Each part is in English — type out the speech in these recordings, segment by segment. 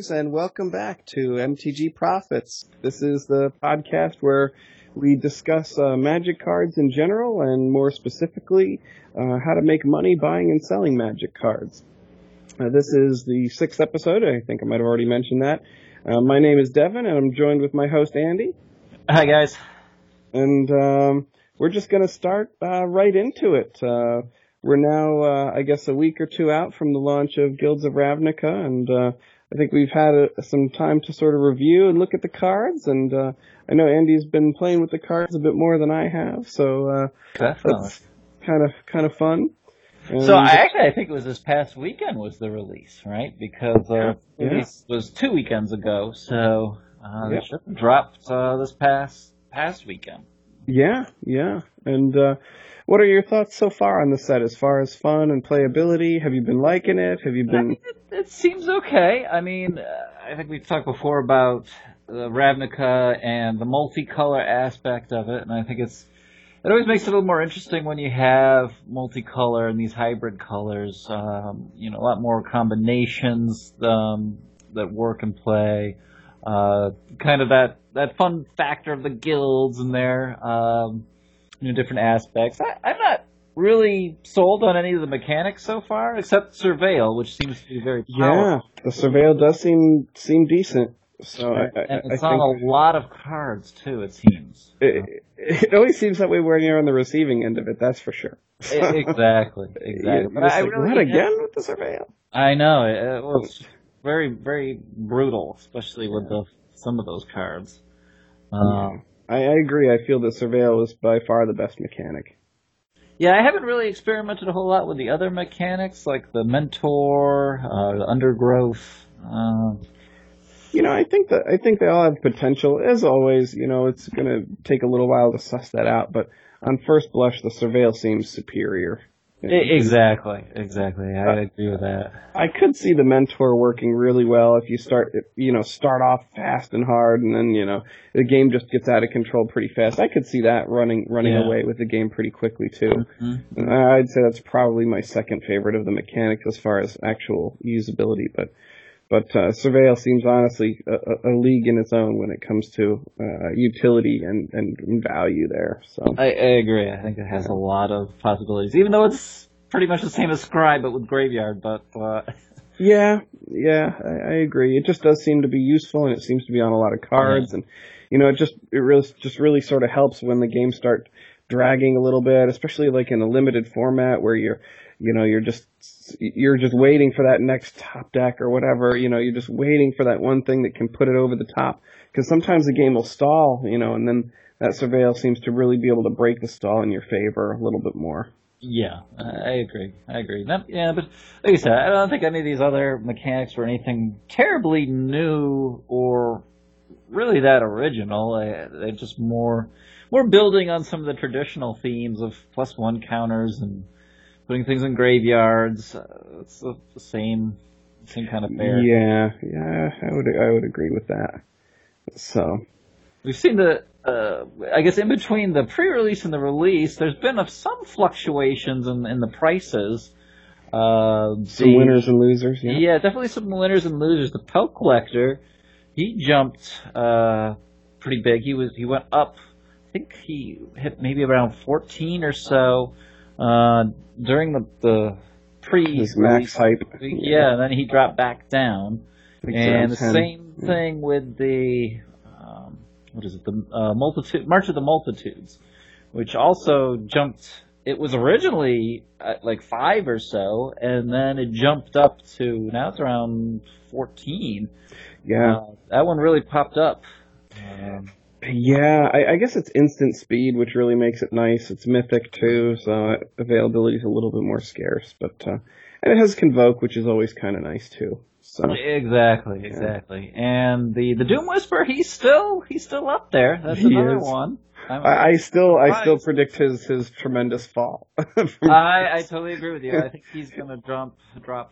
Greetings and welcome back to MTG Profits. This is the podcast where we discuss uh, magic cards in general and more specifically uh, how to make money buying and selling magic cards. Uh, this is the sixth episode. I think I might have already mentioned that. Uh, my name is Devin and I'm joined with my host Andy. Hi guys. And um, we're just going to start uh, right into it. Uh, we're now, uh, I guess, a week or two out from the launch of Guilds of Ravnica, and uh, I think we've had a, some time to sort of review and look at the cards. And uh, I know Andy's been playing with the cards a bit more than I have, so uh, Definitely. that's kind of kind of fun. And, So I actually I think it was this past weekend was the release, right? Because uh, Yeah. the release was two weekends ago, so uh, Yeah. the ship dropped uh, this past past weekend. yeah, yeah. And uh, what are your thoughts so far on the set, as far as fun and playability? Have you been liking it? Have you been? It seems okay. I mean, uh, I think we've talked before about the Ravnica and the multicolor aspect of it, and I think it's it always makes it a little more interesting when you have multicolor and these hybrid colors. Um, you know, a lot more combinations um, that work and play. Uh, kind of that that fun factor of the guilds in there. Um, you know, different aspects. I, I'm not really sold on any of the mechanics so far, except Surveil, which seems to be very powerful. Yeah, the surveil does seem seem decent. So I, I, and I it's think on a lot of cards too. It seems. it, it always seems that way when you're on the receiving end of it. That's for sure. Exactly, exactly. But I like, really what again with the surveil? I know it, was very, very brutal, especially with the some of those cards. Um, I, I agree. I feel the surveil is by far the best mechanic. Yeah, I haven't really experimented a whole lot with the other mechanics like the mentor, uh, the undergrowth. Um, You know, I think that I think they all have potential. As always, you know, it's going to take a little while to suss that out. But on first blush, the surveil seems superior. Exactly, exactly. I agree with that. I could see the mentor working really well if you start, you know, start off fast and hard, and then you know the game just gets out of control pretty fast. I could see that running running Yeah. away with the game pretty quickly too. Mhm. I'd say that's probably my second favorite of the mechanics as far as actual usability. But but uh, Surveil seems honestly a, a- league in its own when it comes to uh, utility and, and value there. So I, I agree. I think it has a lot of possibilities, even though it's pretty much the same as Scry, but with Graveyard. But uh, yeah, yeah, I, I agree. It just does seem to be useful, and it seems to be on a lot of cards, and you know, it just it really just really sort of helps when the games start dragging a little bit, especially like in a limited format where you're you know you're just you're just waiting for that next top deck or whatever you know you're just waiting for that one thing that can put it over the top because sometimes the game will stall you know and then that surveil seems to really be able to break the stall in your favor a little bit more yeah, I agree. I agree. That, yeah, but like I said, I don't think any of these other mechanics were anything terribly new or really that original. They're just more more building on some of the traditional themes of plus one counters and putting things in graveyards. Uh, it's the, the same same kind of fare. yeah yeah i would i would agree with that so We've seen the, uh, I guess in between the pre-release and the release, there's been of some fluctuations in, in the prices. Uh, some winners and losers yeah Yeah, definitely some winners and losers. The Pelt Collector, he jumped, uh, pretty big. He was, he went up, I think he hit maybe around 14 or so, uh, during the, the pre his max hype Yeah, and then he dropped back down. I think it's around And the 10. same thing with the um, what is it? The uh, multitude March of the Multitudes, which also jumped. It was originally at like five or so, and then it jumped up to now it's around fourteen. yeah Uh, that one really popped up. Um, Yeah, I, I guess it's instant speed, which really makes it nice. It's mythic too, so availability is a little bit more scarce. But uh, and it has convoke, which is always kind of nice too. So exactly, exactly. And the the Doom Whisper, he's still he's still up there. That's He another is. one. I, I still I still predict his his tremendous fall. I, I totally agree with you. I think he's going to drop drop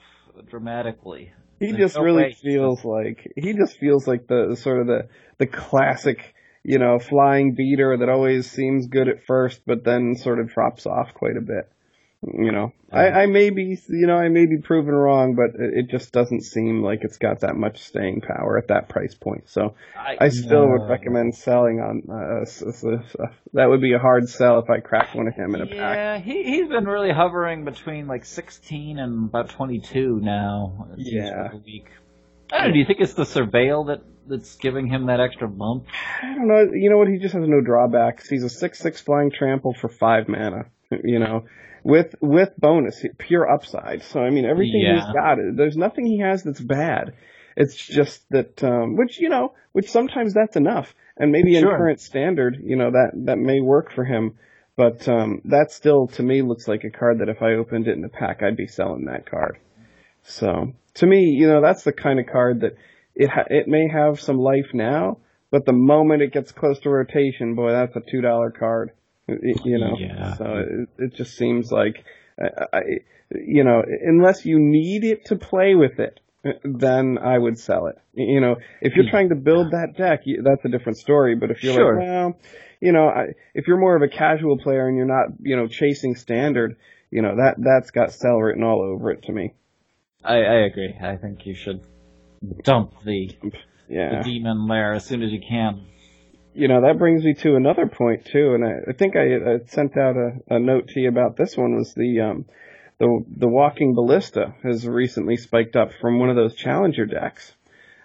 dramatically. he There's just no really way. feels like he just feels like the sort of the the classic you know flying beater that always seems good at first, but then sort of drops off quite a bit. You know, I, I may be, you know, I may be proven wrong, but it, it just doesn't seem like it's got that much staying power at that price point. So I, I still no. would recommend selling on. Uh, so, so, so that would be a hard sell if I cracked one of him in a yeah, pack. Yeah, he he's been really hovering between like 16 and about 22 now. Yeah. I don't know. Do you think it's the surveil that that's giving him that extra bump? I don't know. You know what? He just has no drawbacks. He's a six six flying trample for five mana. You know, with with bonus, pure upside. So I mean, everything yeah. he's got, there's nothing he has that's bad. It's just that, um, which you know, which sometimes that's enough, and maybe sure. in current standard, you know, that that may work for him. But um, that still, to me, looks like a card that if I opened it in the pack, I'd be selling that card. So to me, you know, that's the kind of card that it ha- it may have some life now, but the moment it gets close to rotation, boy, that's a two dollar card you know. Yeah. So it, it just seems like, I, I, you know, unless you need it to play with it, uh, then I would sell it. You know, if you're hmm. trying to build that deck, that's a different story. But if you're sure. like, well, you know, I, if you're more of a casual player and you're not, you know, chasing standard, you know, that that's got sell written all over it to me. I, I agree. I think you should dump the yeah. the demon lair as soon as you can you know that brings me to another point too, and I, I think I, I, sent out a, a, note to you about this one was the um, the the walking ballista has recently spiked up from one of those challenger decks,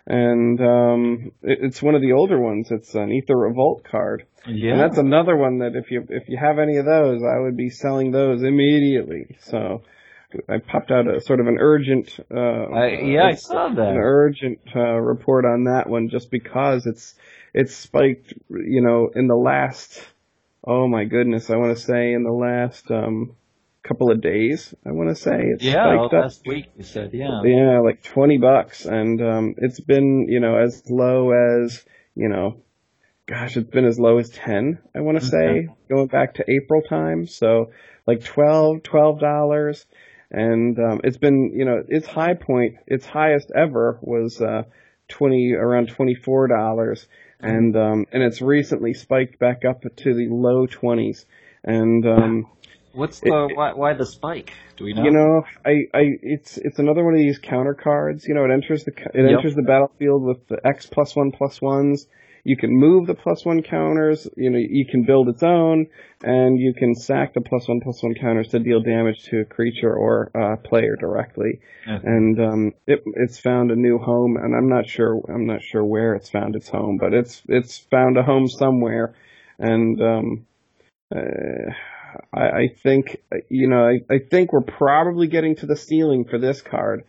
and um, it, it's one of the older ones. It's an Aether Revolt card, yeah. and that's another one that if you if you have any of those, I would be selling those immediately. So. I popped out a sort of an urgent, uh, I, yeah, I saw that. An urgent uh, report on that one, just because it's it's spiked, you know, in the last, oh my goodness, I want to say in the last um, couple of days, I want to say it's yeah, spiked last up, week you said, yeah, yeah, like twenty bucks, and um, it's been, you know, as low as, you know, gosh, it's been as low as ten, I want to say, going back to April time, so like twelve, twelve dollars. And um, it's been, you know, its high point, its highest ever was uh, twenty around twenty four dollars, and um, and it's recently spiked back up to the low 20s. And um, what's the it, why, why the spike? Do we know? You know, I, I it's it's another one of these counter cards. You know, it enters the it yep. enters the battlefield with the X plus one plus ones. You can move the plus one counters. You know, you can build its own, and you can sack the plus one plus one counters to deal damage to a creature or uh, player directly. Okay. And um, it, it's found a new home, and I'm not sure I'm not sure where it's found its home, but it's it's found a home somewhere, and um, uh, I, I think you know I, I think we're probably getting to the ceiling for this card.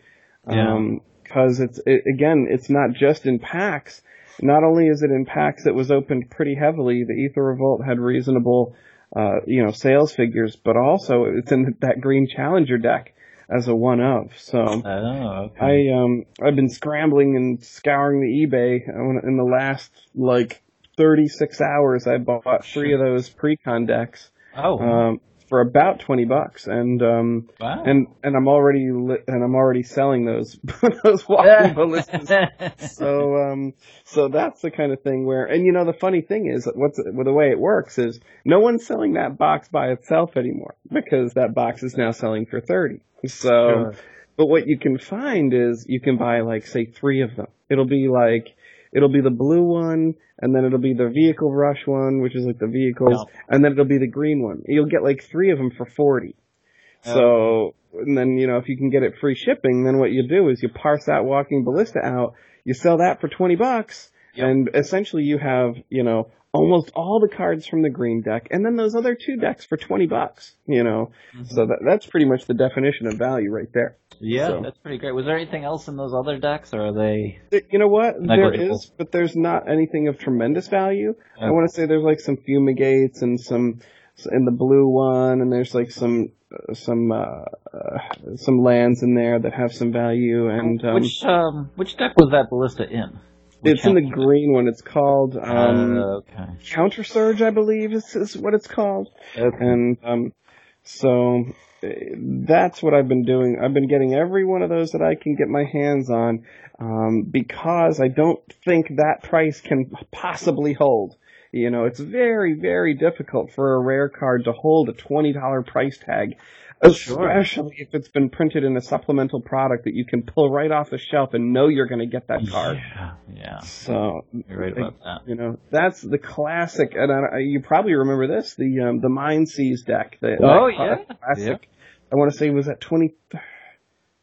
Yeah. Um, because it's it, again, it's not just in packs not only is it in packs that was opened pretty heavily, the Aether Revolt had reasonable, uh, you know, sales figures, but also it's in that Green Challenger deck as a one of. So oh, okay. I um I've been scrambling and scouring the eBay in the last like 36 hours. I bought three of those precon decks. Oh. Um, for about 20 bucks and um wow. and and I'm already li- and I'm already selling those those walking ballistas so um so that's the kind of thing where and you know the funny thing is what's well, the way it works is no one's selling that box by itself anymore because that box is now selling for 30 so sure. but what you can find is you can buy like say 3 of them it'll be like it'll be the blue one, and then it'll be the vehicle rush one, which is like the vehicles, and then it'll be the green one. You'll get like three of them for forty. So, and then you know if you can get it free shipping, then what you do is you parse that walking ballista out, you sell that for twenty bucks, yep. and essentially you have you know almost all the cards from the green deck, and then those other two decks for twenty bucks. You know, mm-hmm. so that that's pretty much the definition of value right there. Yeah, so. that's pretty great. Was there anything else in those other decks, or are they? You know what? There is, but there's not anything of tremendous value. Okay. I want to say there's like some fumigates and some in the blue one, and there's like some uh, some uh, uh, some lands in there that have some value. And um, which um, which deck was that ballista in? It's in the green one. It's called um, uh, okay. Counter Surge, I believe is, is what it's called. Okay. And um, so that's what I've been doing. I've been getting every one of those that I can get my hands on um, because I don't think that price can possibly hold. You know, it's very, very difficult for a rare card to hold a $20 price tag, especially if it's been printed in a supplemental product that you can pull right off the shelf and know you're going to get that card. Yeah, yeah. So You're right about that. you know that's the classic, and I, you probably remember this the um, the Mind Seize deck. The, Oh, yeah, classic. I want to say was that 20,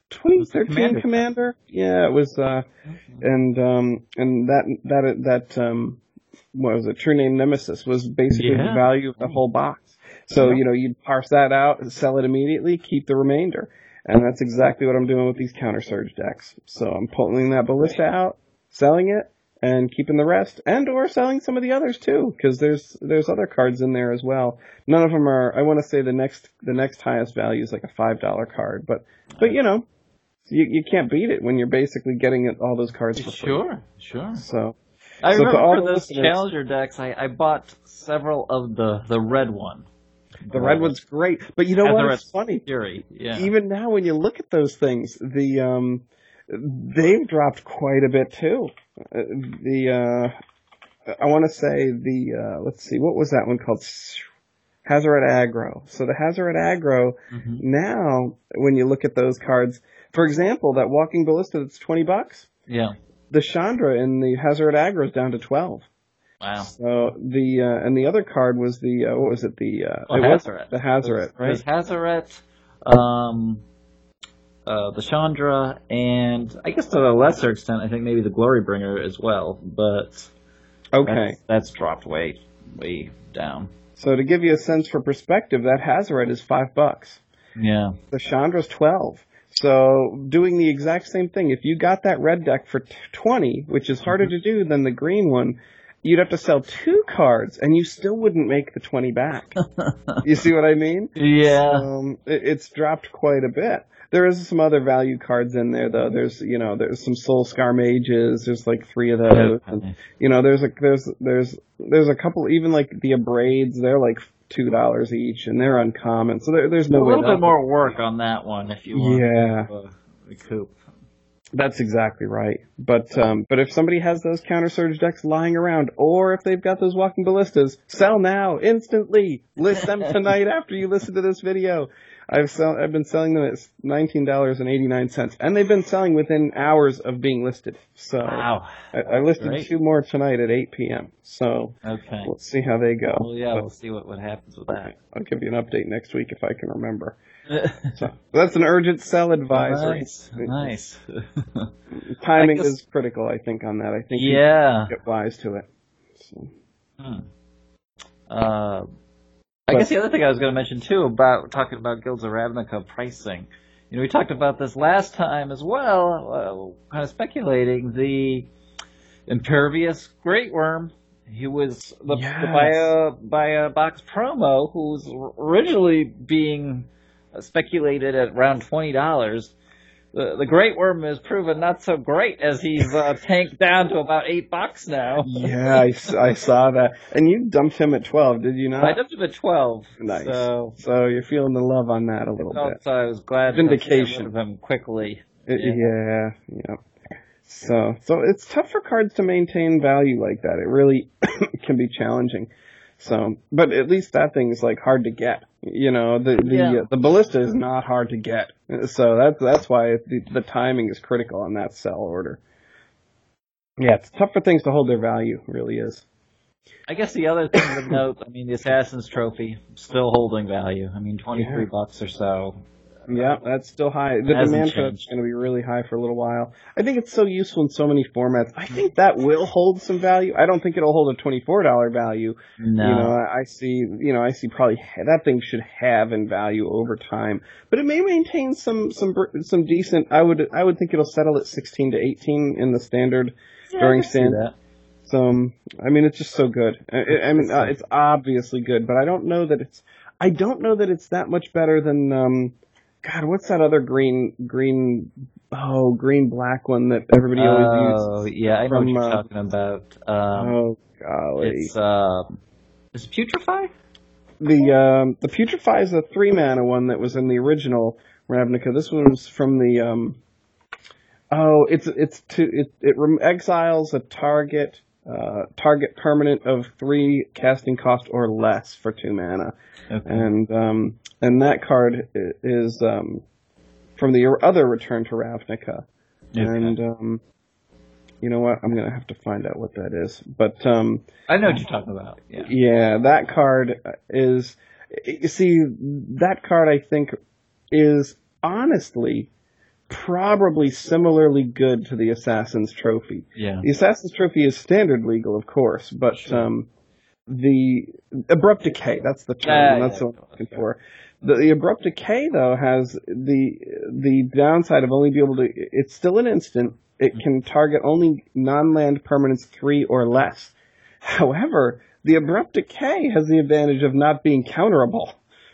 2013 Commander. Commander. Yeah, it was, uh, and um, and that that that um, what was it? True Name Nemesis was basically the value of the whole box. So Yeah. you know you'd parse that out, sell it immediately, keep the remainder. And that's exactly what I'm doing with these counter surge decks. So I'm pulling that ballista out, selling it, and keeping the rest, and or selling some of the others too, because there's there's other cards in there as well. None of them are. I want to say the next the next highest value is like a five dollar card, but but you know, you you can't beat it when you're basically getting it, all those cards for free. Sure, sure. So I So remember for those challenger decks, I, I bought several of the the red one. the red one's great, but you know what? Azaret's It's funny. Fury. Yeah. Even now, when you look at those things, the um, they've dropped quite a bit too. Uh, the uh, I want to say the uh, let's see, what was that one called? Hazoret Aggro. So the Hazoret Aggro Mhm. now, when you look at those cards, for example, that Walking Ballista that's twenty bucks. Yeah. The Chandra in the Hazoret Aggro is down to twelve. Wow. So the uh, and the other card was the uh, what was it the uh, Oh, it Hazoret. the Hazoret right Hazoret, um, uh, the Chandra, and I guess to a lesser extent, I think maybe the Glorybringer as well. But okay that's, that's dropped way, way down. So to give you a sense for perspective, that Hazoret is five bucks. Yeah. The Chandra's twelve. So doing the exact same thing, if you got that red deck for t- twenty, which is harder to do than the green one, you'd have to sell two cards, and you still wouldn't make the twenty back. you see what I mean? Yeah. Um, it, it's dropped quite a bit. There is some other value cards in there though. There's you know there's some Soul Scar mages. There's like three of those. And, you know there's a there's there's there's a couple even like the abrades. They're like two dollars each, and they're uncommon. So there, there's no a way. little that- bit more work on that one if you want Yeah. to uh, recoup. That's exactly right. But um, but if somebody has those counter surge decks lying around, or if they've got those walking ballistas, sell now instantly. List them tonight after you listen to this video. I've sell, I've been selling them at nineteen dollars and eighty nine cents, and they've been selling within hours of being listed. So Wow. I, I listed Great. two more tonight at eight p.m. So Okay. let's see how they go. Well, yeah, But we'll see what, what happens with that. I'll give you an update next week if I can remember. So that's an urgent sell advisory. nice. Nice. Timing guess- is critical, I think, on that. I think you yeah. get wise to it. So. Hmm. Uh, I But- guess the other thing I was going to mention too about talking about Guilds of Ravnica pricing. You know, we talked about this last time as well, uh, kind of speculating the impervious Greatwurm. He was the, Yes. the buy a buy a box promo who was originally being speculated at around twenty dollars. The, the Greatwurm has proven not so great as he's uh, tanked down to about eight bucks now. Yeah, I saw that. And you dumped him at 12, did you not? I dumped him at 12. Nice. So, So you're feeling the love on that a little felt, bit. so I was glad Vindication. to get rid of him quickly. It- yeah. yeah, yeah. So, so it's tough for cards to maintain value like that. It really can be challenging. So, but at least that thing is like hard to get. You know, the the Yeah. uh, the ballista is not hard to get. So that's that's why the the timing is critical on that sell order. Yeah, it's tough for things to hold their value. Really is. I guess the other thing to note, I mean, the Assassin's Trophy still holding value. I mean, 23 Yeah. bucks or so. Yeah, that's still high. The demand for that's going to be really high for a little while. I think it's so useful in so many formats. I think that will hold some value. I don't think it'll hold a twenty-four dollar value. No. You know, I see. You know, I see probably that thing should have in value over time, but it may maintain some some some decent. I would I would think it'll settle at sixteen to eighteen in the standard. Yeah, during I see stand- that. So um, I mean, it's just so good. I, I- I mean, uh, it's obviously good, but I don't know that it's. I don't know that it's that much better than. um God, what's that other green green? Oh, green black one that everybody always uses? Oh, yeah, I know from, what you're uh, talking about. Um, oh golly, it's, um, is it Putrefy? the um the putrefy is a three mana one that was in the original Ravnica. This one was from the um. Oh, it's it's to it it rem- exiles a target uh target permanent of three casting cost or less for two mana. Okay. And um and that card is um, from the other Return to Ravnica, okay. and um, you know what? I'm gonna have to find out what that is. But um, I know what you're talking about. Yeah. Yeah, that card is. You see, that card I think is honestly probably similarly good to the Assassin's Trophy. Yeah. The Assassin's Trophy is standard legal, of course, but sure. um, the abrupt decay. That's the term. That's yeah, what I'm looking for. The, the, abrupt decay though has the the downside of only be able to. It's still an instant. It can target only non-land permanents three or less. However, the abrupt decay has the advantage of not being counterable.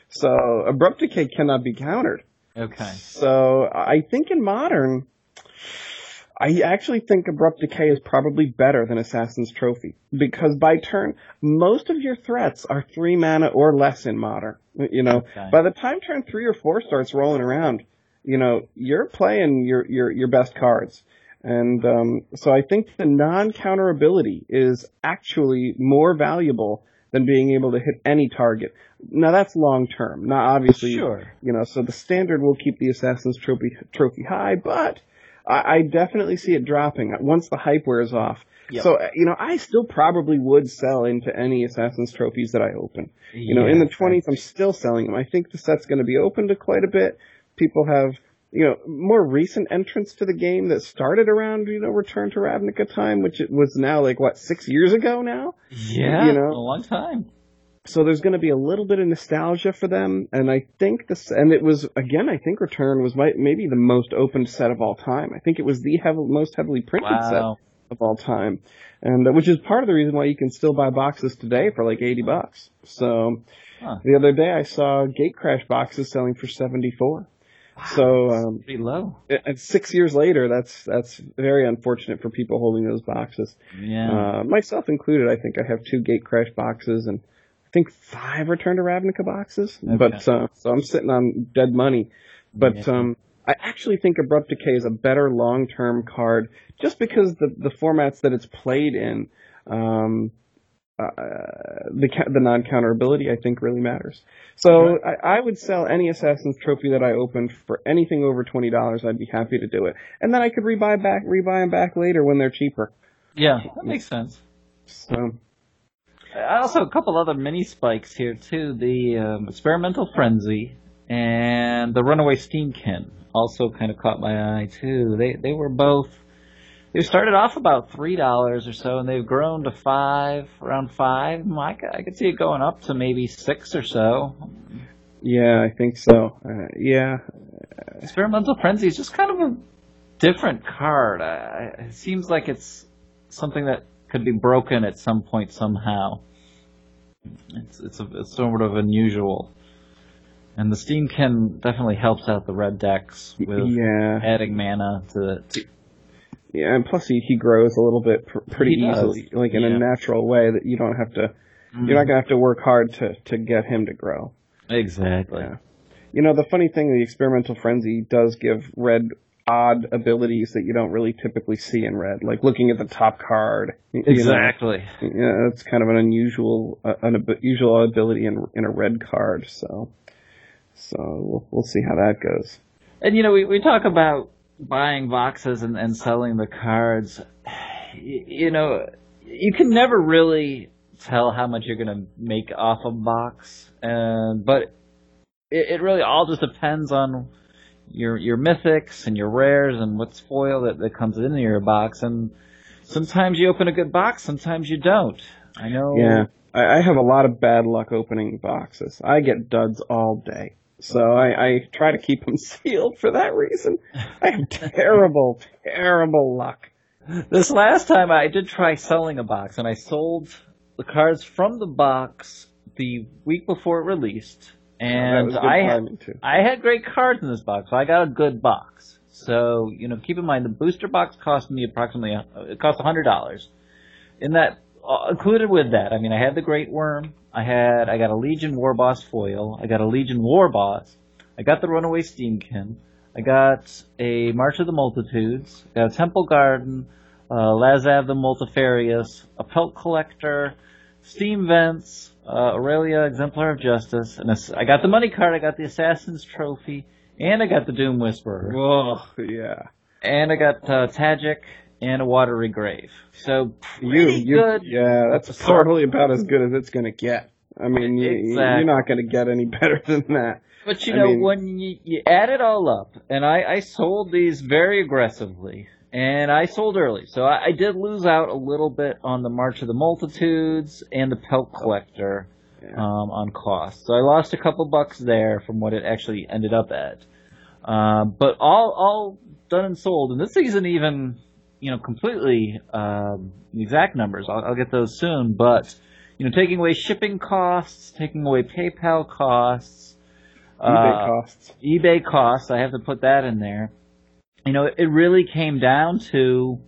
So abrupt decay cannot be countered. Okay. So I think in modern, I actually think Abrupt Decay is probably better than Assassin's Trophy because by turn, most of your threats are three mana or less in Modern. You know, okay. by the time turn three or four starts rolling around, you know, you're playing your your your best cards, and um, so I think the non-counter ability is actually more valuable than being able to hit any target. Now that's long term. Now obviously, sure. you know, so the standard will keep the Assassin's Trophy trophy high, but I, I definitely see it dropping once the hype wears off. Yep. So, you know, I still probably would sell into any Assassin's trophies that I open. You know, in the 20s, I'm still selling them. I think the set's going to be open to quite a bit. People have, you know, more recent entrants to the game that started around, you know, Return to Ravnica time, which it was now like, what, six years ago now? Yeah, you know? a long time. So there's going to be a little bit of nostalgia for them, and I think this, and it was again, I think Return was my, maybe the most opened set of all time. I think it was the heavy, most heavily printed wow. set of all time, and uh, which is part of the reason why you can still buy boxes today for like eighty bucks. So huh. the other day I saw Gate Crash boxes selling for seventy four. Wow, so um, pretty low. And six years later, that's that's very unfortunate for people holding those boxes. Yeah. Uh, myself included. I think I have two Gate Crash boxes and think five Return to Ravnica boxes. Okay. But uh, so I'm sitting on dead money. But yeah. um, I actually think Abrupt Decay is a better long term card just because the the formats that it's played in. Um, uh, the the non counterability I think really matters. So I, I, would sell any Assassin's trophy that I opened for anything over twenty dollars. I'd be happy to do it, and then I could rebuy back rebuy them back later when they're cheaper. Yeah, that makes sense. So also a couple other mini spikes here too. The um, experimental frenzy and the runaway steamkin also kind of caught my eye too. They they were both. They started off about three dollars or so, and they've grown to five, around five. I could, I could see it going up to maybe six or so. Yeah, I think so. Uh, yeah. Experimental Frenzy is just kind of a different card. Uh, it seems like it's something that could be broken at some point somehow. It's it's, a, it's sort of unusual. And the Steamkin definitely helps out the red decks with yeah. adding mana to, to yeah, and plus he, he grows a little bit pr- pretty easily, like in yeah. a natural way that you don't have to. Mm. You're not gonna have to work hard to to get him to grow. Exactly. Yeah. You know the funny thing, the experimental frenzy does give red odd abilities that you don't really typically see in red, like looking at the top card. Exactly. You know, yeah, it's kind of an unusual, uh, an unusual ability in in a red card. So, so we'll, we'll see how that goes. And you know, we we talk about buying boxes and, and selling the cards. You know, you can never really tell how much you're going to make off a box, and but it, it really all just depends on your your mythics and your rares and what's foil that, that comes into your box and sometimes you open a good box, sometimes you don't. I know Yeah. I, I have a lot of bad luck opening boxes. I get duds all day. So I, I try to keep them sealed for that reason. I have terrible, terrible luck. This last time I did try selling a box and I sold the cards from the box the week before it released and oh, I had I had great cards in this box, so I got a good box. So you know, keep in mind the booster box cost me approximately uh, it cost hundred dollars. In that uh, included with that, I mean, I had the Greatwurm, I had I got a Legion War Boss foil, I got a Legion War Boss, I got the Runaway Steamkin, I got a March of the Multitudes, I got a Temple Garden, uh, Lazav the Multifarious, a Pelt Collector, Steam Vents, uh, Aurelia Exemplar of Justice, and I got the money card, I got the Assassin's Trophy, and I got the Doom Whisperer. Oh, yeah. And I got uh, Tajic and a Watery Grave. So You, you, good. yeah, that's probably about as good as it's gonna get. I mean, you, Exactly. you're not gonna get any better than that. But you I know, mean- when you, you add it all up, and I, I sold these very aggressively, and I sold early, so I, I did lose out a little bit on the March of the Multitudes and the Pelt Collector Yeah. um, on cost. So I lost a couple bucks there from what it actually ended up at. Um, but all all done and sold, and this isn't even you know completely um, exact numbers. I'll, I'll get those soon, but you know, taking away shipping costs, taking away PayPal costs, eBay uh, costs. eBay costs. I have to put that in there. You know, it really came down to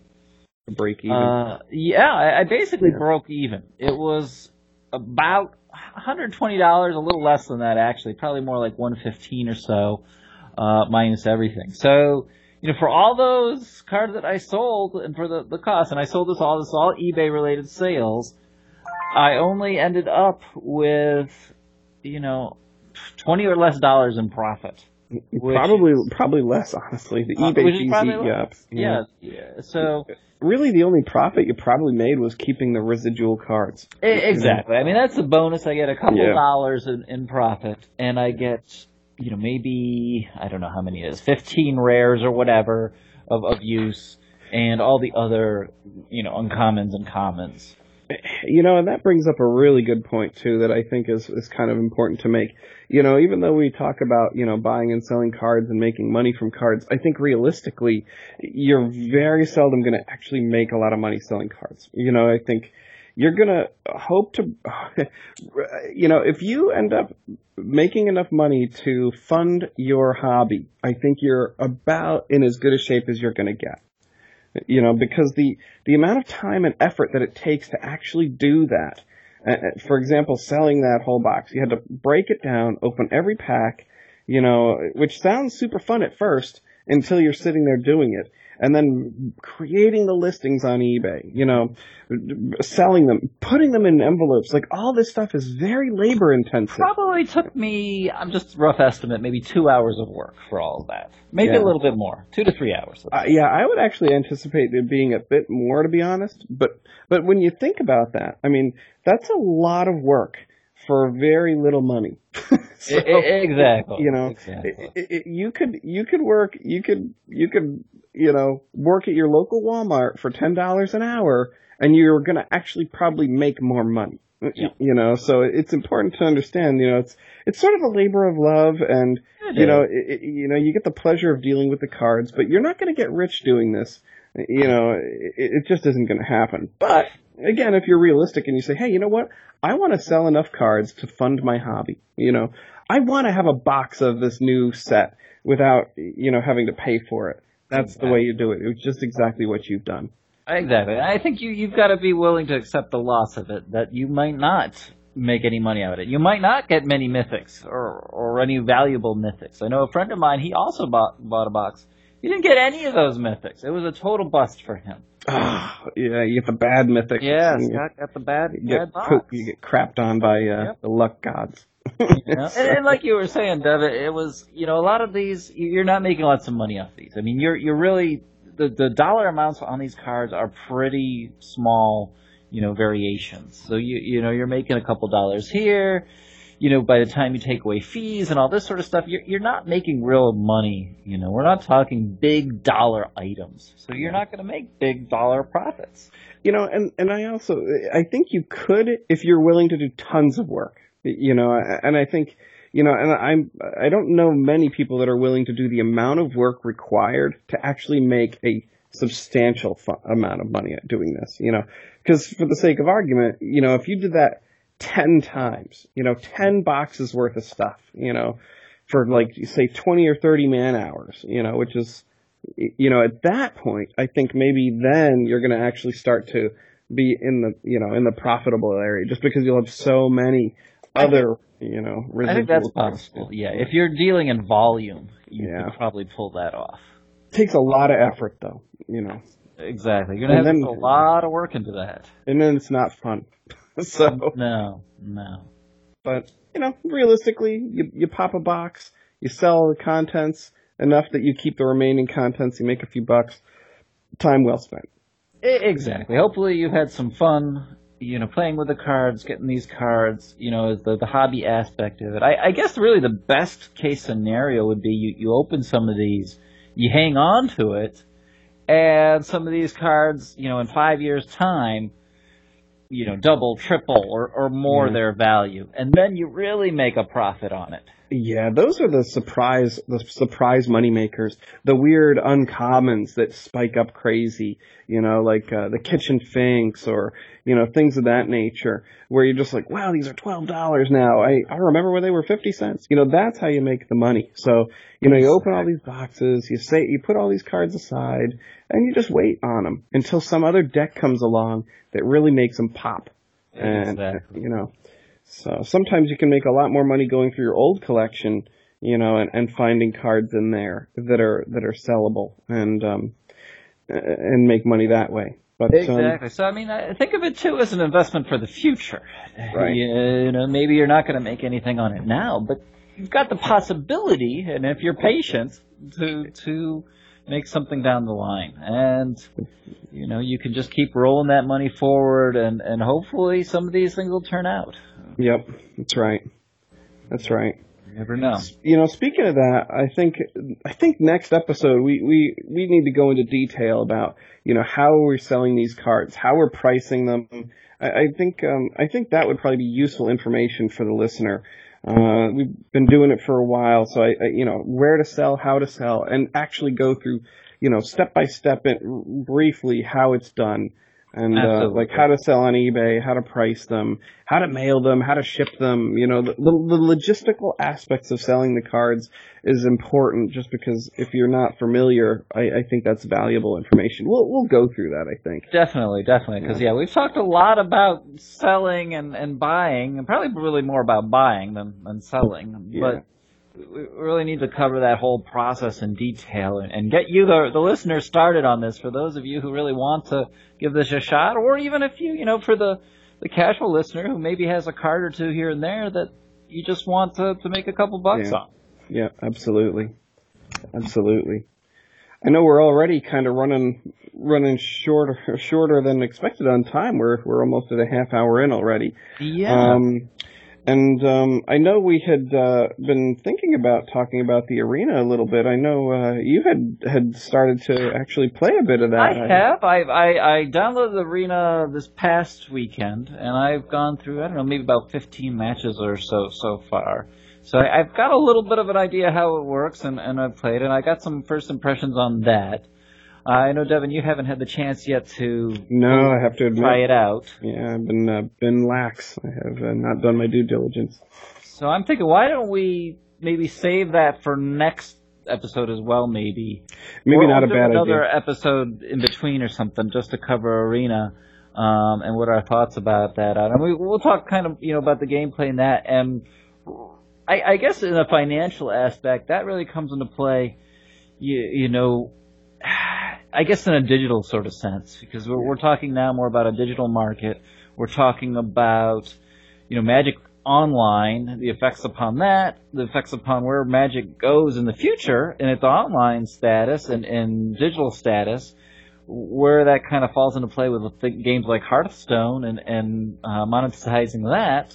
break even. uh, yeah, I, I basically Yeah. broke even. It was about $120, a little less than that actually, probably more like 115 or so, uh, minus everything. So, you know, for all those cards that I sold and for the, the cost, and I sold this all, this all eBay related sales, I only ended up with, you know, 20 or less dollars in profit. Probably, probably less, honestly. The Uh, eBay fees eat you up. Yeah, yeah. So, Really, the only profit you probably made was keeping the residual cards. Exactly. I mean, that's the bonus. I get a couple Yeah. dollars in, in profit, and I get, you know, maybe I don't know how many it is, fifteen rares or whatever of of use, and all the other, you know, uncommons and commons. You know, and that brings up a really good point too that I think is is kind of important to make. You know, even though we talk about, you know, buying and selling cards and making money from cards, I think realistically, you're very seldom going to actually make a lot of money selling cards. You know, I think you're going to hope to you know, if you end up making enough money to fund your hobby, I think you're about in as good a shape as you're going to get you know, because the the amount of time and effort that it takes to actually do that. Uh, uh, for example, selling that whole box, you had to break it down, open every pack, you know, which sounds super fun at first until you're sitting there doing it, and then creating the listings on eBay, you know, selling them, putting them in envelopes, like all this stuff is very labor intensive. Probably took me, I'm just rough estimate, maybe two hours of work for all of that. Maybe Yeah. a little bit more, two to three hours. Uh, yeah, I would actually anticipate it being a bit more, to be honest. But but when you think about that, I mean, that's a lot of work for very little money. So, exactly. you know, exactly. it, it, it- you could you could work you could you could you know work at your local Walmart for ten dollars an hour, and you're going to actually probably make more money. Yeah. You know, so it's important to understand. You know, it's it's sort of a labor of love, and It you know, is. it, it- you know, you get the pleasure of dealing with the cards, but you're not going to get rich doing this. You know, it, it just isn't going to happen. But again, if you're realistic and you say, hey, you know what? I want to sell enough cards to fund my hobby. You know, I want to have a box of this new set without, you know, having to pay for it. That's the way you do it. It's just exactly what you've done. Exactly. I think you you've got to be willing to accept the loss of it. That you might not make any money out of it. You might not get many mythics or or any valuable mythics. I know a friend of mine. He also bought bought a box. He didn't get any of those mythics. It was a total bust for him. Ah, yeah, you get the bad mythics. Yeah, you Scott got the bad get, bad box. poop- you get crapped on by uh, Yep. the luck gods. You know? and, and like you were saying, Dev, it it was you know a lot of these you're not making lots of money off these. I mean, you're you're really the the dollar amounts on these cards are pretty small, you know, variations. So you you know you're making a couple dollars here. You know, by the time you take away fees and all this sort of stuff, you're you're not making real money. You know, we're not talking big dollar items, so you're not going to make big dollar profits. you know and and i also i think you could if you're willing to do tons of work you know and i think you know and i'm i don't know many people that are willing to do the amount of work required to actually make a substantial fu- amount of money at doing this you know because for the sake of argument you know if you did that 10 times you know 10 boxes worth of stuff you know for like say 20 or 30 man hours you know which is you know, at that point, I think maybe then you're going to actually start to be in the, you know, in the profitable area just because you'll have so many think- other, you know, I think that's possible. Yeah, if you're dealing in volume, you Yeah. could probably pull that off. takes a lot of effort though, you know, Exactly. You're gonna have then- a lot of work into that. and then it's not fun. so no, no. But you know, realistically, you you pop a box, you sell the contents enough that you keep the remaining contents, you make a few bucks. Time well spent. Exactly. Hopefully, you had some fun. You know, playing with the cards, getting these cards. You know, the the hobby aspect of it. I, I guess really the best case scenario would be you you open some of these, you hang on to it, and some of these cards, you know, in five years' time, you know, double, triple, or, or more Yeah. their value. And then you really make a profit on it. Yeah, those are the surprise, the surprise money makers, the weird uncommons that spike up crazy, you know, like uh, the kitchen finks or you know things of that nature, where you're just like, wow, these are twelve dollars now. I I remember when they were fifty cents. You know, that's how you make the money. So you know, you open all these boxes, you say you put all these cards aside, and you just wait on them until some other deck comes along that really makes them pop. And Exactly. you know, so sometimes you can make a lot more money going through your old collection, you know, and, and finding cards in there that are that are sellable and um and make money that way. But um, Exactly. So I mean, I think of it too as an investment for the future. Right. You know, maybe you're not going to make anything on it now, but you've got the possibility, and if you're patient, to to make something down the line, and you know, you can just keep rolling that money forward, and and hopefully some of these things will turn out. yep, that's right. That's right. You never know. You know, speaking of that, I think I think next episode we we we need to go into detail about you know how we're selling these cards, how we're pricing them. I, I think um, I think that would probably be useful information for the listener. Uh, we've been doing it for a while, so I, I you know where to sell, how to sell, and actually go through you know step by step it briefly how it's done. And uh, like how to sell on eBay, how to price them, how to mail them, how to ship them. You know, the, the, the logistical aspects of selling the cards is important. Just because if you're not familiar, I, I think that's valuable information. We'll we'll go through that. I think. Definitely, definitely. Because yeah, we've talked a lot about selling and, and buying, and probably really more about buying than, than selling. Yeah. But we really need to cover that whole process in detail and, and get you, the, the listeners, started on this. For those of you who really want to give this a shot, or even if you, you know, for the the casual listener who maybe has a card or two here and there that you just want to, to make a couple bucks Yeah. on. Yeah, absolutely, absolutely. I know we're already kind of running running shorter shorter than expected on time. We're we're almost at a half hour in already. Yeah. Um, and um, I know we had uh, been thinking about talking about the arena a little bit. I know uh, you had had started to actually play a bit of that. I have. I, I I downloaded the arena this past weekend, and I've gone through I don't know maybe about 15 matches or so so far. So I, I've got a little bit of an idea how it works, and, and I've played, and I got some first impressions on that. I know Devin, you haven't had the chance yet to No, I have to admit. try it out. Yeah, I've been uh, been lax. I have uh, not done my due diligence. So I'm thinking, why don't we maybe save that for next episode as well? Maybe Maybe Or not a bad another idea. episode in between or something just to cover arena um, and what our thoughts about that are. And we, we'll talk kind of you know about the gameplay and that. And I, I guess in a financial aspect, that really comes into play. You, you know, I guess in a digital sort of sense because we're, we're talking now more about a digital market. We're talking about you know Magic Online, the effects upon that, the effects upon where Magic goes in the future and its online status and, and digital status, where that kind of falls into play with th- games like Hearthstone and and uh, monetizing that,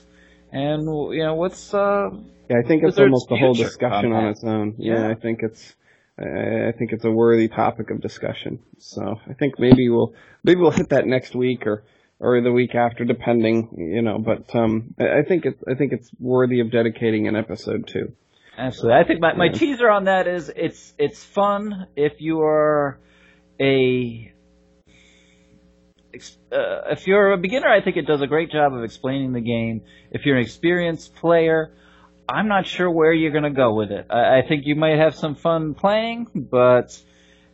and you know what's uh, Yeah, I think it's almost the whole discussion on on its own. Yeah, Yeah. I think it's I think it's a worthy topic of discussion. So I think maybe we'll maybe we'll hit that next week or or the week after, depending, you know. But um, I I think it's I think it's worthy of dedicating an episode to. Absolutely. I think my, my Yeah. teaser on that is it's it's fun if you are a uh, if you're a beginner. I think it does a great job of explaining the game. If you're an experienced player, I'm not sure where you're going to go with it. I, I think you might have some fun playing, but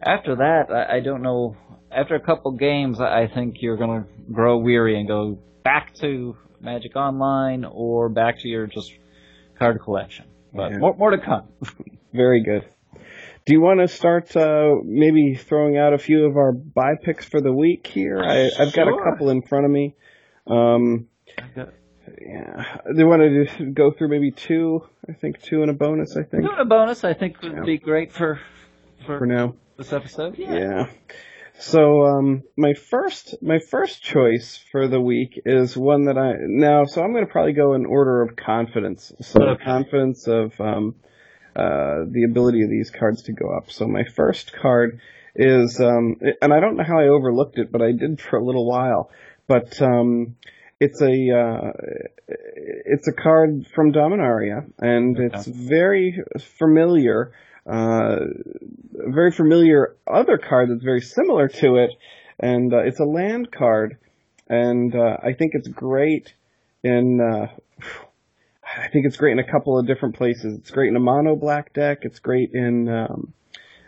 after that, I, I don't know. After a couple games, I I think you're going to grow weary and go back to Magic Online or back to your just card collection. But Yeah. more, more to come. Very good. Do you want to start uh, maybe throwing out a few of our buy picks for the week here? I, I've got a couple in front of me. Um, Yeah, they want to go through maybe two. I think two and a bonus. I think doing a bonus. I think would yeah. be great for for, for now this episode. Yeah. yeah. So um, my first my first choice for the week is one that I now. So I'm going to probably go in order of confidence. So okay. confidence of um, uh, the ability of these cards to go up. So my first card is, um, and I don't know how I overlooked it, but I did for a little while. But um, it's a uh, it's a card from Dominaria, and okay. it's very familiar. Uh, very familiar other card that's very similar to it, and uh, it's a land card, and uh, I think it's great in. Uh, I think it's great in a couple of different places. It's great in a mono black deck. It's great in um,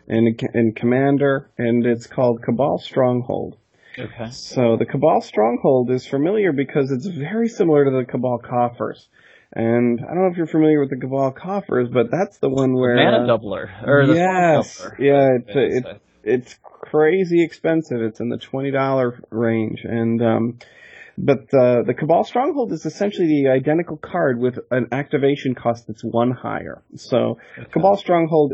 in in Commander, and it's called Cabal Stronghold. Okay. So the Cabal Stronghold is familiar because it's very similar to the Cabal Coffers. And I don't know if you're familiar with the Cabal Coffers, but that's the one where mana uh, doubler or the yes, doubler. yeah, it's it's, it's crazy expensive. It's in the twenty dollar range, and um, but the the Cabal Stronghold is essentially the identical card with an activation cost that's one higher. So okay. Cabal Stronghold,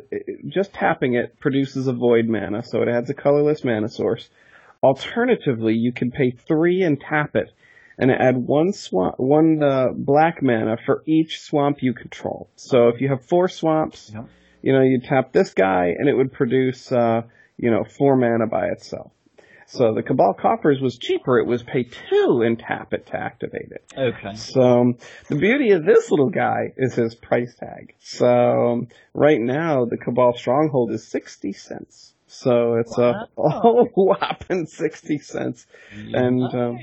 just tapping it produces a void mana, so it adds a colorless mana source. Alternatively, you can pay three and tap it, and add one swamp, one uh, black mana for each swamp you control. So if you have four swamps, yep. you know you tap this guy, and it would produce, uh, you know, four mana by itself. So the Cabal Coffers was cheaper. It was pay two and tap it to activate it. Okay. So the beauty of this little guy is his price tag. So right now the Cabal Stronghold is sixty cents. So it's wow. a, a whopping 60 cents. Nice. And um,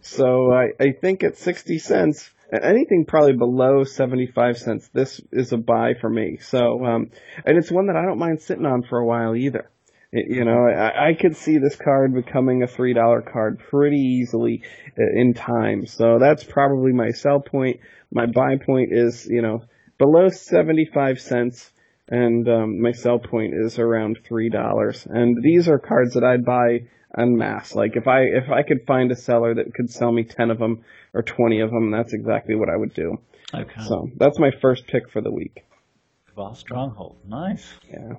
so I, I think at 60 cents, anything probably below 75 cents, this is a buy for me. So, um, and it's one that I don't mind sitting on for a while either. It, you know, I, I could see this card becoming a $3 card pretty easily uh, in time. So that's probably my sell point. My buy point is, you know, below 75 cents and um, my sell point is around three dollars. And these are cards that I'd buy en masse. Like if I if I could find a seller that could sell me ten of them or twenty of them, that's exactly what I would do. Okay. So that's my first pick for the week. Cabal Stronghold, nice. Yeah.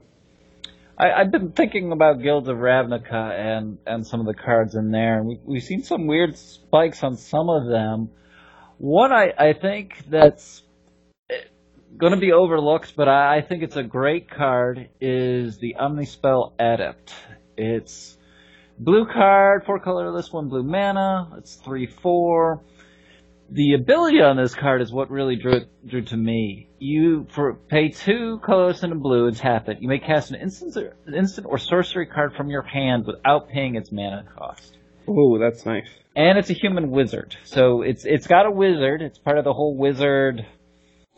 I, have been thinking about Guilds of Ravnica and, and some of the cards in there, and we, we've seen some weird spikes on some of them. One I, I think that's going to be overlooked, but I, I think it's a great card. Is the Omnispell Adept? It's blue card, four colorless, one blue mana. It's three four. The ability on this card is what really drew drew to me. You for pay two colorless and a blue and tap it. You may cast an instant or, instant or sorcery card from your hand without paying its mana cost. Oh, that's nice. And it's a human wizard, so it's it's got a wizard. It's part of the whole wizard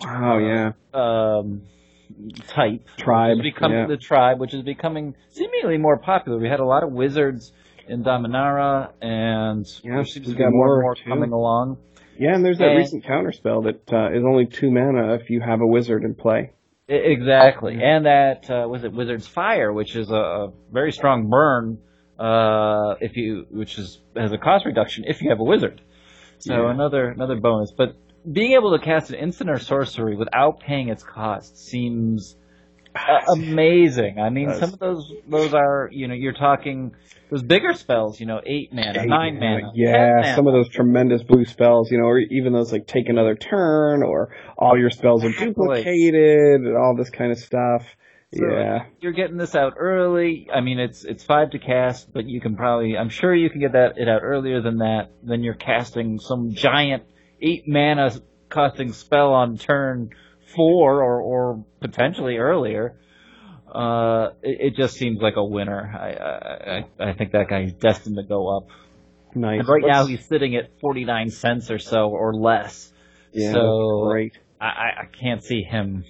Oh yeah. Um, type tribe becoming yeah. the tribe, which is becoming seemingly more popular. We had a lot of wizards in Dominaria, and yeah, seems to be more and more too. coming along. Yeah, and there's that and, recent counterspell that uh, is only two mana if you have a wizard in play. Exactly, and that uh, was it Wizard's Fire, which is a, a very strong burn. Uh, if you, which is has a cost reduction if you have a wizard. So yeah. another another bonus, but being able to cast an instant or sorcery without paying its cost seems uh, amazing. I mean, some of those those are you know you're talking those bigger spells, you know, eight mana, eight nine mana, yeah, mana. some of those tremendous blue spells, you know, or even those like take another turn, or all your spells are duplicated, and all this kind of stuff. So yeah, you're getting this out early. I mean, it's it's five to cast, but you can probably, I'm sure you can get that it out earlier than that. Then you're casting some giant eight mana costing spell on turn four or, or potentially earlier, uh, it, it, just seems like a winner. I, I, I think that guy is destined to go up. Nice. And right Let's... now he's sitting at 49 cents or so or less. Yeah, so great. I, I can't see him.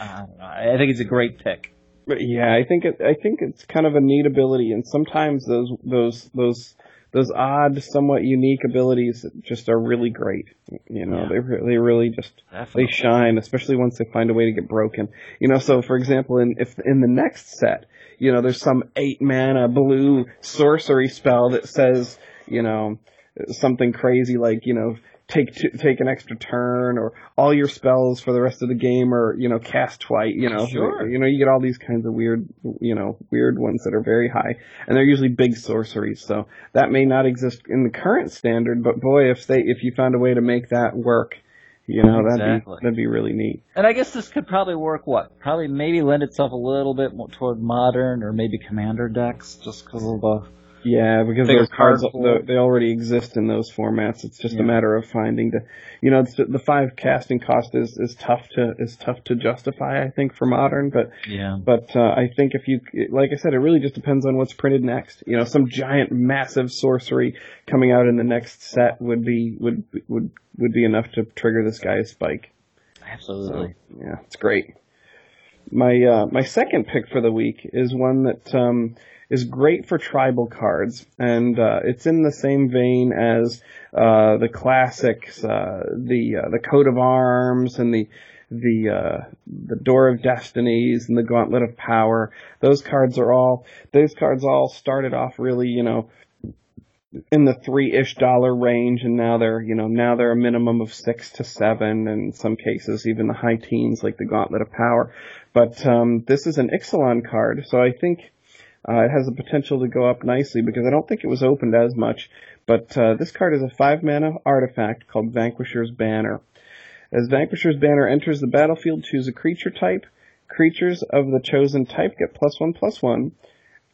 I, I think it's a great pick. But Yeah, I think it, I think it's kind of a neat ability, and sometimes those those those those odd, somewhat unique abilities just are really great. You know, yeah. they they really just Definitely. they shine, especially once they find a way to get broken. You know, so for example, in if in the next set, you know, there's some eight mana blue sorcery spell that says, you know, something crazy like, you know, take two, take an extra turn, or all your spells for the rest of the game are you know cast twice. You know, Sure. you know you get all these kinds of weird you know weird ones that are very high, and they're usually big sorceries. So that may not exist in the current standard, but boy, if they if you found a way to make that work. You know that'd Exactly. be that'd be really neat. And I guess this could probably work. What? Probably maybe lend itself a little bit more toward modern or maybe commander decks, just because of the. Yeah, because those cards pool. they- already exist in those formats. It's just Yeah. a matter of finding the, you know, it's, the five casting cost is is tough to is tough to justify. I think for modern, but Yeah. but uh, I think if you like I said, it really just depends on what's printed next. You know, some giant massive sorcery coming out in the next set would be would would would be enough to trigger this guy's spike. Absolutely. Yeah, it's great. My uh, my second pick for the week is one that um, is great for tribal cards, and uh, it's in the same vein as uh, the classics, uh, the uh, the coat of arms, and the the uh, the door of destinies and the gauntlet of power. Those cards are all those cards all started off really, you know, in the three-ish dollar range, and now they're you know now they're a minimum of six to seven, and in some cases even the high teens, like the Gauntlet of Power. But um, this is an Ixalan card, so I think uh, it has the potential to go up nicely because I don't think it was opened as much. But uh, this card is a five mana artifact called Vanquisher's Banner. As Vanquisher's Banner enters the battlefield, choose a creature type. Creatures of the chosen type get plus one plus one.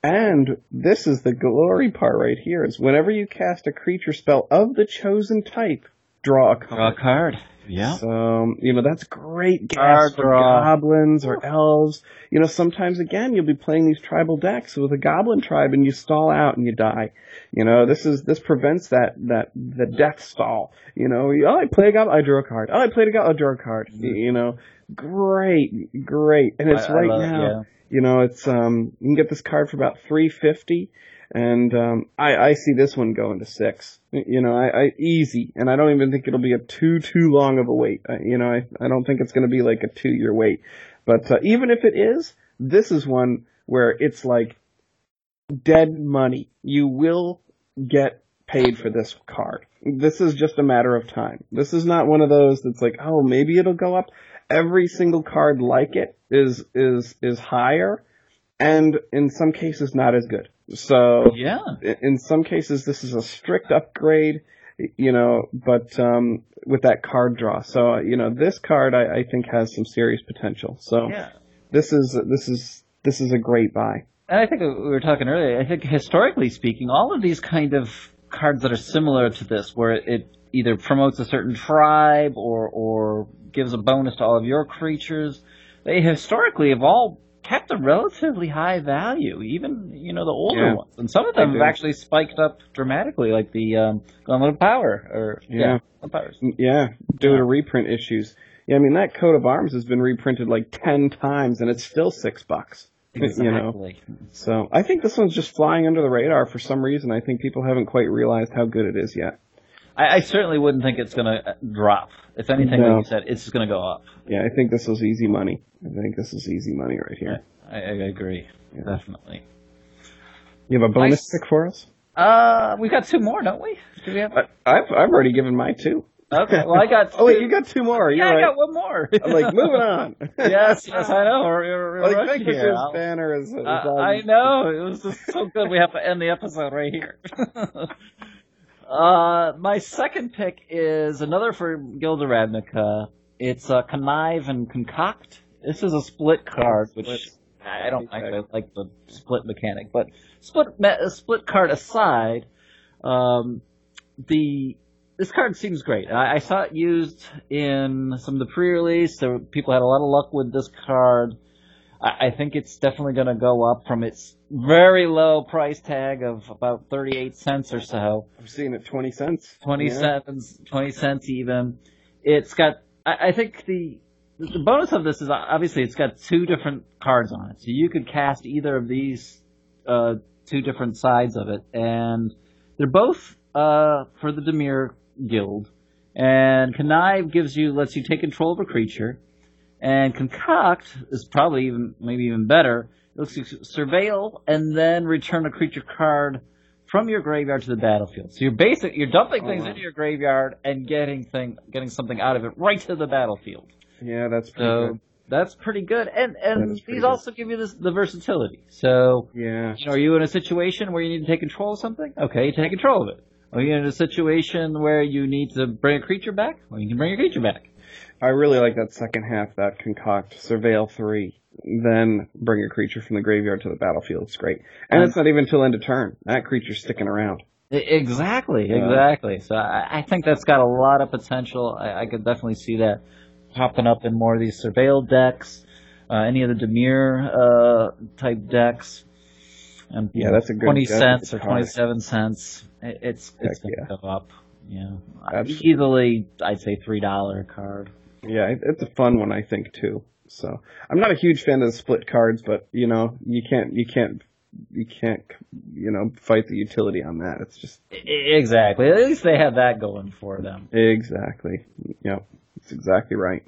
And this is the glory part right here is whenever you cast a creature spell of the chosen type, draw a Draw a card. Yeah. So, um, you know, that's great gas for goblins or elves. You know, sometimes again, you'll be playing these tribal decks with a goblin tribe and you stall out and you die. You know, this is, this prevents that, that, the death stall. You know, oh, I play a goblin, I draw a card. Oh, I played a goblin, I draw a card. Y- You know, great, great. And it's Mm-hmm. I- I right love it, now. yeah. You know, it's um you can get this card for about three fifty, and um I I see this one going to six. You know, I, I easy, and I don't even think it'll be a too too long of a wait. You know, I I don't think it's going to be like a two year wait. But uh, even if it is, this is one where it's like dead money. You will get paid for this card. This is just a matter of time. This is not one of those that's like, oh, maybe it'll go up. Every single card like it is is is higher, and in some cases not as good. So Yeah. in some cases this is a strict upgrade, you know, but um, with that card draw. So uh, you know, this card I, I think has some serious potential. So Yeah. this is this is this is a great buy. And I think we were talking earlier. I think historically speaking, all of these kind of cards that are similar to this, where it either promotes a certain tribe or or gives a bonus to all of your creatures, they historically have all kept a relatively high value, even you know the older Yeah. ones. And some of them have actually spiked up dramatically, like the um, Gauntlet of Power or Yeah. yeah, Powers. Yeah, due to reprint issues. Yeah, I mean that coat of arms has been reprinted like ten times and it's still six bucks. You know, Exactly. so I think this one's just flying under the radar for some reason. I think people haven't quite realized how good it is yet. I, I certainly wouldn't think it's going to drop. If anything, No. like you said, it's going to go up. Yeah, I think this was easy money. I think this is easy money right here. I, I agree. Yeah. Definitely. You have a bonus Nice. pick for us? Uh, we've got two more, don't we? Do we have? I, I've I've already given my two. Okay. Well, I got. Oh wait, you got two more. You're Yeah, I got one more. I'm like moving on. yes, yes, I know. We're, we're, we're Like rushing Vanquisher's here. Banner is. is Uh, I know. It was just so good. We have to end the episode right here. Uh, my second pick is another for Guild of Ravnica. It's uh, Connive and Concoct. This is a split card, which Split. I don't actually like the split mechanic, but split me- split card aside, um, the this card seems great. I, I saw it used in some of the pre-release. So people had a lot of luck with this card. I, I think it's definitely going to go up from its very low price tag of about 38 cents or so. I'm seeing it twenty cents. 20 Yeah. cents, 20 cents even. It's got, I, I think the, the bonus of this is obviously it's got two different cards on it. So you could cast either of these, uh, two different sides of it. And they're both, uh, for the Dimir Guild. And Connive gives you, lets you take control of a creature. And Concoct is probably even, maybe even better. It lets you surveil and then return a creature card from your graveyard to the battlefield. So you're basic, you're dumping Oh, things wow. into your graveyard and getting thing, getting something out of it right to the battlefield. Yeah, that's pretty So good. that's pretty good. And and these good. also give you this the versatility. So Yeah. you know, are you in a situation where you need to take control of something? Okay, you take control of it. Are you in a situation where you need to bring a creature back? Well, you can bring a creature back. I really like that second half, that concoct, surveil three, then bring a creature from the graveyard to the battlefield. It's great. And Um, it's not even till end of turn. That creature's sticking around. Exactly, Yeah. exactly. So I, I think that's got a lot of potential. I, I could definitely see that popping up in more of these surveil decks, uh, any of the Dimir uh, type decks. And Yeah, that's a good- twenty cents or twenty seven cents. It, it's it's Heck gonna go up. Yeah, Absolutely. easily. I'd say three dollar card. Yeah, it's a fun one, I think, too. So I'm not a huge fan of the split cards, but you know, you can't, you can't, you can't, you know, fight the utility on that. It's just Exactly. At least they have that going for them. exactly, yep, it's exactly right.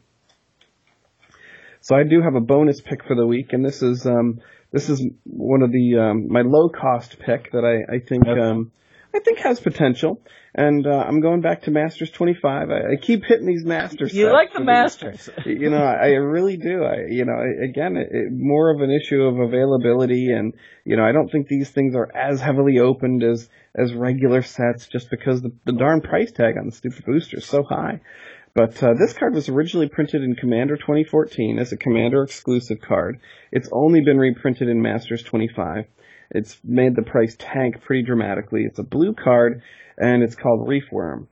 So I do have a bonus pick for the week, and this is um, this is one of the um, my low cost pick that I I think um, I think has potential, and uh, I'm going back to Masters 25. I, I keep hitting these Masters. You like the Masters? you know, I really do. I, you know, again, it, it, more of an issue of availability, and you know, I don't think these things are as heavily opened as as regular sets, just because the, the darn price tag on the stupid booster is so high. But uh, this card was originally printed in Commander 2014 as a Commander exclusive card. It's only been reprinted in Masters 25. It's made the price tank pretty dramatically. It's a blue card, and it's called Reefworm.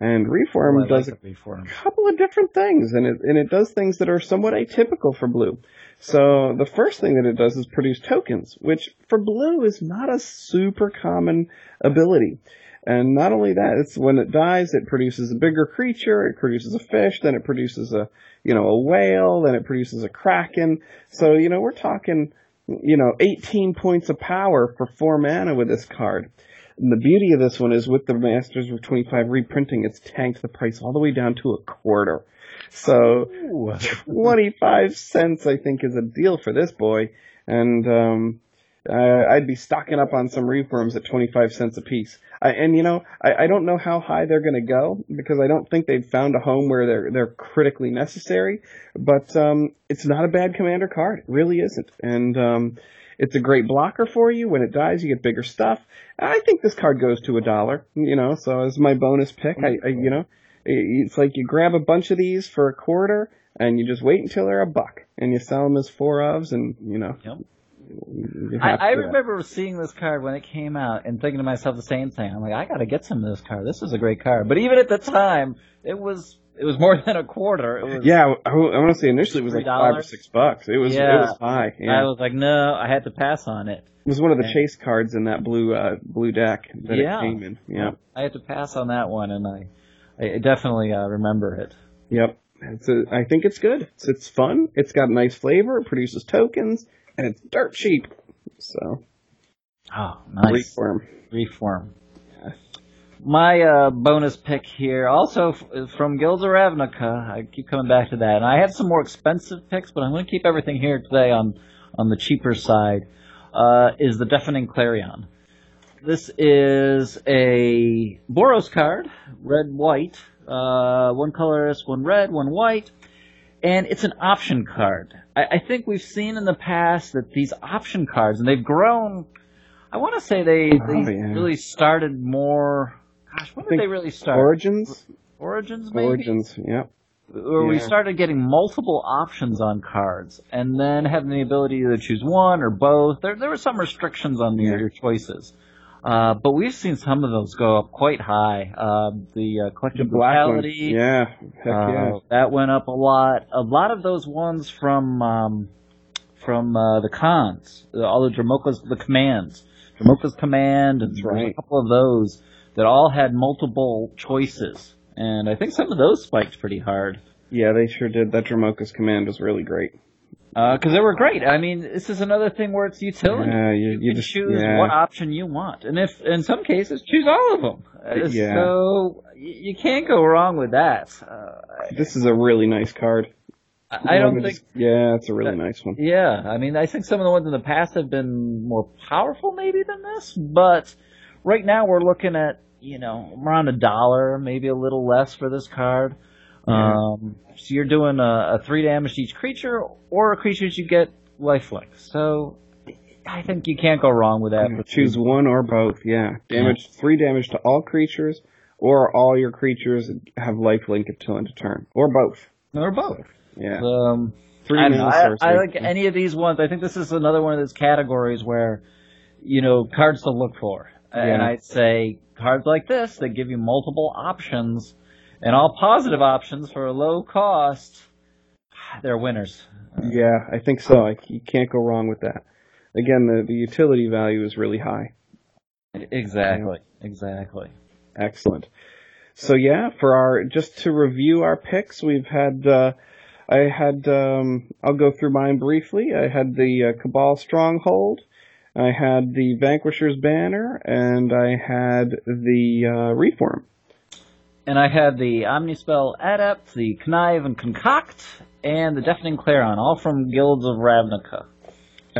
And Reefworm Oh, I like does the Reefworm. couple of different things, and it and it does things that are somewhat atypical for blue. So the first thing that it does is produce tokens, which for blue is not a super common ability. And not only that, it's when it dies, it produces a bigger creature, it produces a fish, then it produces a you know a whale, then it produces a kraken. So you know we're talking you know 18 points of power for four mana with this card. And the beauty of this one is with the Masters of 25 reprinting, it's tanked the price all the way down to a quarter. So 25 cents, I think, is a deal for this boy. And, um, uh, I'd be stocking up on some Reefworms at 25 cents a piece. I, and you know, I, I don't know how high they're going to go because I don't think they've found a home where they're they're critically necessary. But um, it's not a bad commander card. It really isn't. And um, it's a great blocker for you. When it dies, you get bigger stuff. I think this card goes to a dollar. You know, so as my bonus pick, I, I you know, it's like you grab a bunch of these for a quarter and you just wait until they're a buck and you sell them as four ofs and you know. Yep. I, I remember seeing this card when it came out and thinking to myself the same thing. I'm like, I gotta get some of this card. This is a great card. But even at the time, it was it was more than a quarter. It was, Yeah, I, want to say initially it was like five or six bucks. It was it was high. I was like, no, I had to pass on it. It was one of the Yeah. chase cards in that blue uh blue deck that Yeah. it came in. Yeah. I had to pass on that one, and I I definitely uh, remember it. Yep. It's a, I think it's good. It's, it's fun. It's got nice flavor. It produces tokens, and it's dirt cheap. So Oh, nice Reefworm. Reefworm. Yeah. My uh, bonus pick here, also f- from Guilds of Ravnica. I keep coming back to that, and I had some more expensive picks, but I'm going to keep everything here today on on the cheaper side. Uh, is the Deafening Clarion. This is a Boros card, red white, uh, one colorless, one red, one white, and it's an option card. I, I think we've seen in the past that these option cards, and they've grown. I want to say they, oh, they Oh, yeah. really started more. Gosh, when did they really start? Origins. Origins, maybe. Origins. Yep. Where we started getting multiple options on cards, and then having the ability to choose one or both. There, there were some restrictions on your, Yeah. your choices, uh, but we've seen some of those go up quite high. Uh, the uh, The collective one. brutality, Yeah. Heck yeah. uh, that went up a lot. A lot of those ones from um, from uh, the cons, all the Dromoka's, the commands, Dromoka's command, and right. a couple of those that all had multiple choices, and I think some of those spiked pretty hard. Yeah, they sure did. That Dromoka's command was really great. Because they were great. I mean, this is another thing where it's utility. Yeah, you, you you can just choose yeah. what option you want, and if in some cases choose all of them. Uh, Yeah. So y- you can't go wrong with that. Uh, This is a really nice card. I, I don't think. is- Yeah, it's a really nice one. Yeah, I mean, I think some of the ones in the past have been more powerful maybe than this, but right now we're looking at you know around a dollar, maybe a little less for this card. Um, so you're doing a, a three damage to each creature, or creatures you get lifelink. So I think you can't go wrong with that. Choose one or both. Yeah, damage three damage to all creatures, or all your creatures have lifelink until end of turn, or both. or both. Yeah, Um, three I, know, I. I like any of these ones. I think this is another one of those categories where, you know, cards to look for. And I'd say cards like this that give you multiple options and all positive options for a low cost, they're winners. Yeah, I think so. I, you can't go wrong with that. Again, the, the utility value is really high. Exactly. Exactly. Excellent. So yeah, for our just to review our picks, we've had uh, I had um, I'll go through mine briefly. I had the uh, Cabal Stronghold, I had the Vanquisher's Banner, and I had the uh, Reefworm. And I had the Omnispell Adept, the Connive and Concoct, and the Deafening Clarion, all from Guilds of Ravnica.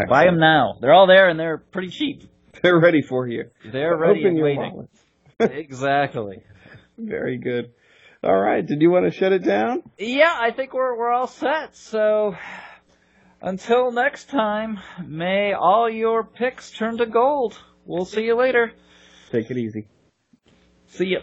Buy them now. They're all there and they're pretty cheap. They're ready for you. They're ready Open and waiting. exactly. Very good. All right. Did you want to shut it down? Yeah, I think we're we're all set. So until next time, may all your picks turn to gold. We'll see you later. Take it easy. See ya.